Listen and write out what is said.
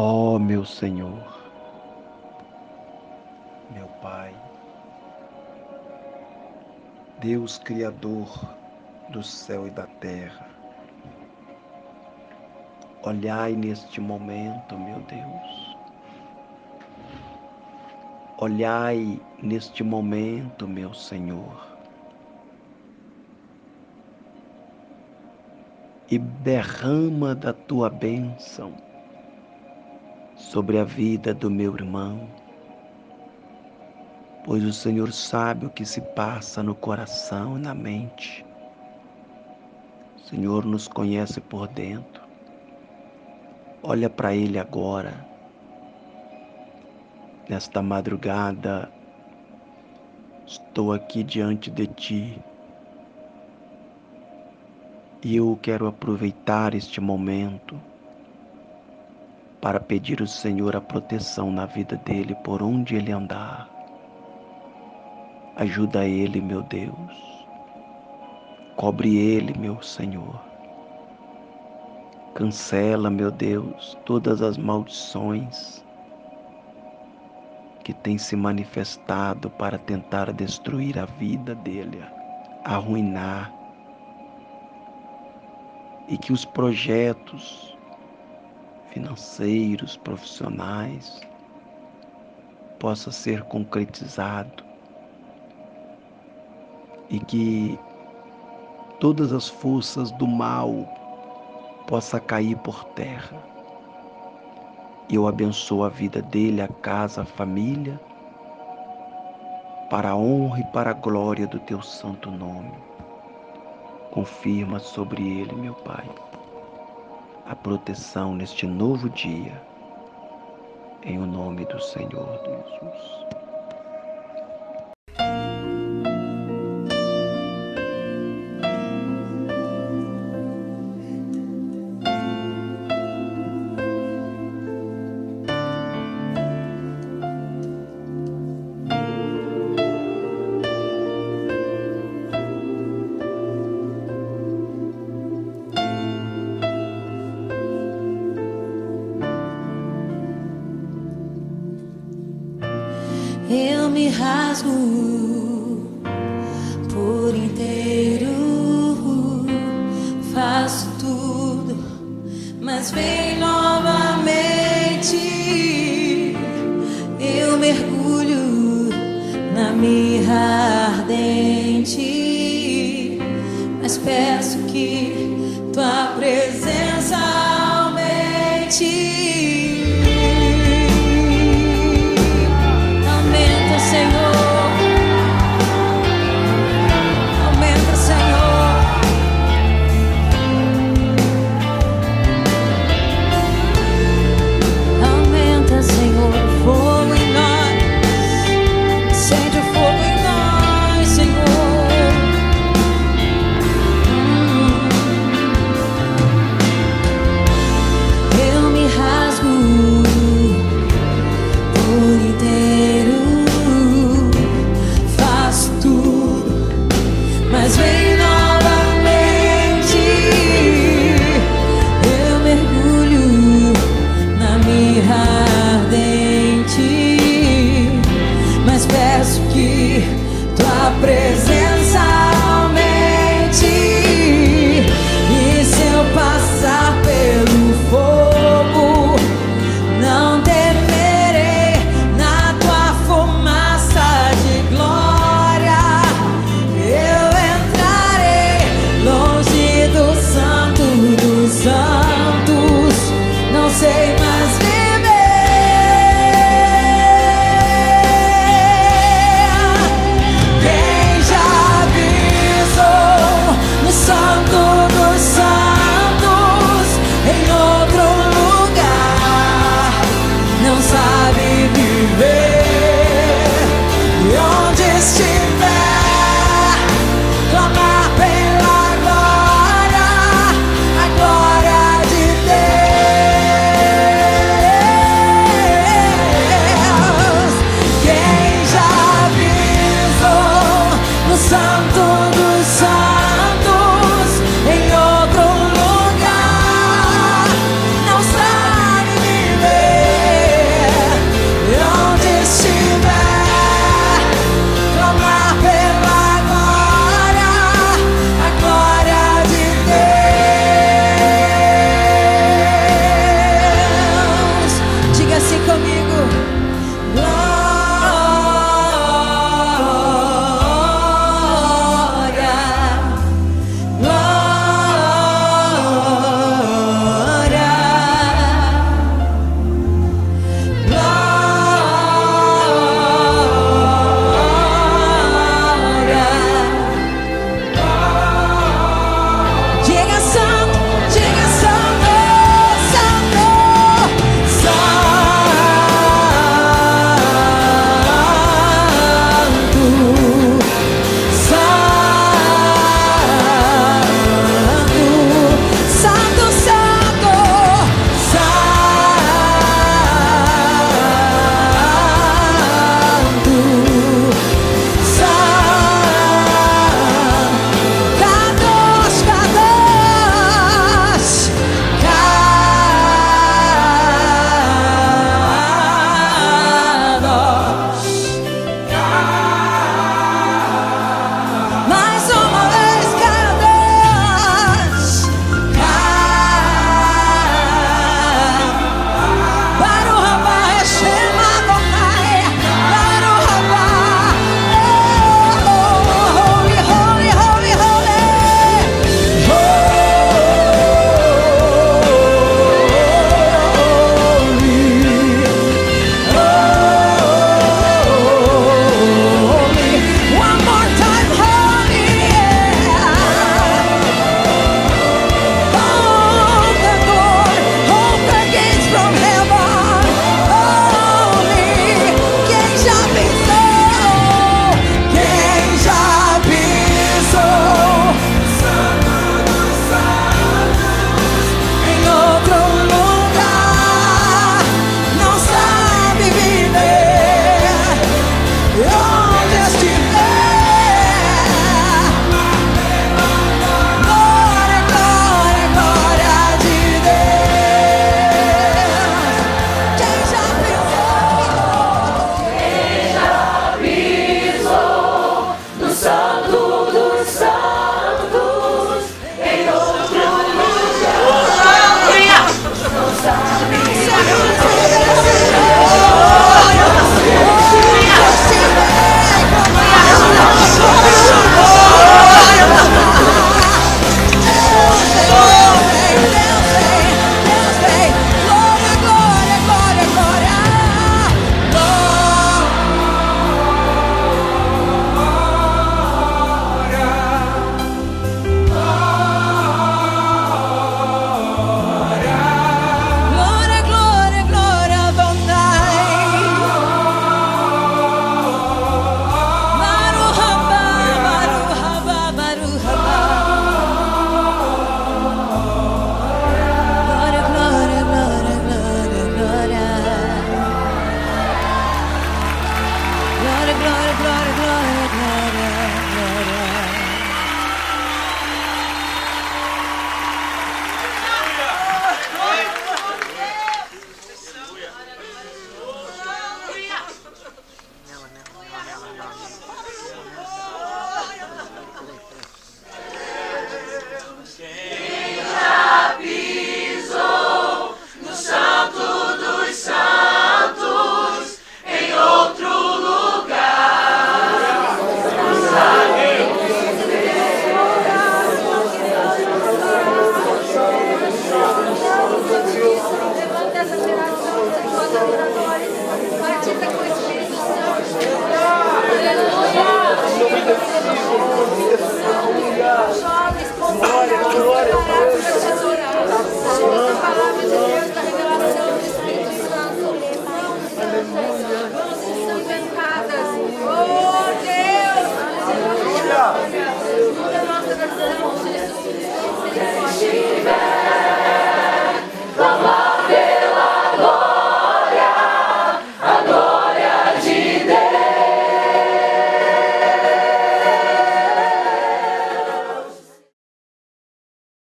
Ó oh, meu Senhor, meu Pai, Deus Criador do céu e da terra, olhai neste momento, meu Deus, olhai neste momento, meu Senhor, e derrama da tua bênção sobre a vida do meu irmão, pois o Senhor sabe o que se passa no coração e na mente. O Senhor nos conhece por dentro. Olha para Ele agora. Nesta madrugada, estou aqui diante de Ti e eu quero aproveitar este momento para pedir ao Senhor a proteção na vida dele por onde ele andar. Ajuda ele, meu Deus. Cobre ele, meu Senhor. Cancela, meu Deus, todas as maldições que têm se manifestado para tentar destruir a vida dele, arruinar. E que os projetos financeiros, profissionais, possa ser concretizado e que todas as forças do mal possa cair por terra. Eu abençoo a vida dele, a casa, a família, para a honra e para a glória do teu santo nome. Confirma sobre ele, meu Pai a proteção neste novo dia, em o nome do Senhor Jesus. Eu me rasgo por inteiro, faço tudo, mas vem novamente. Eu mergulho na mirra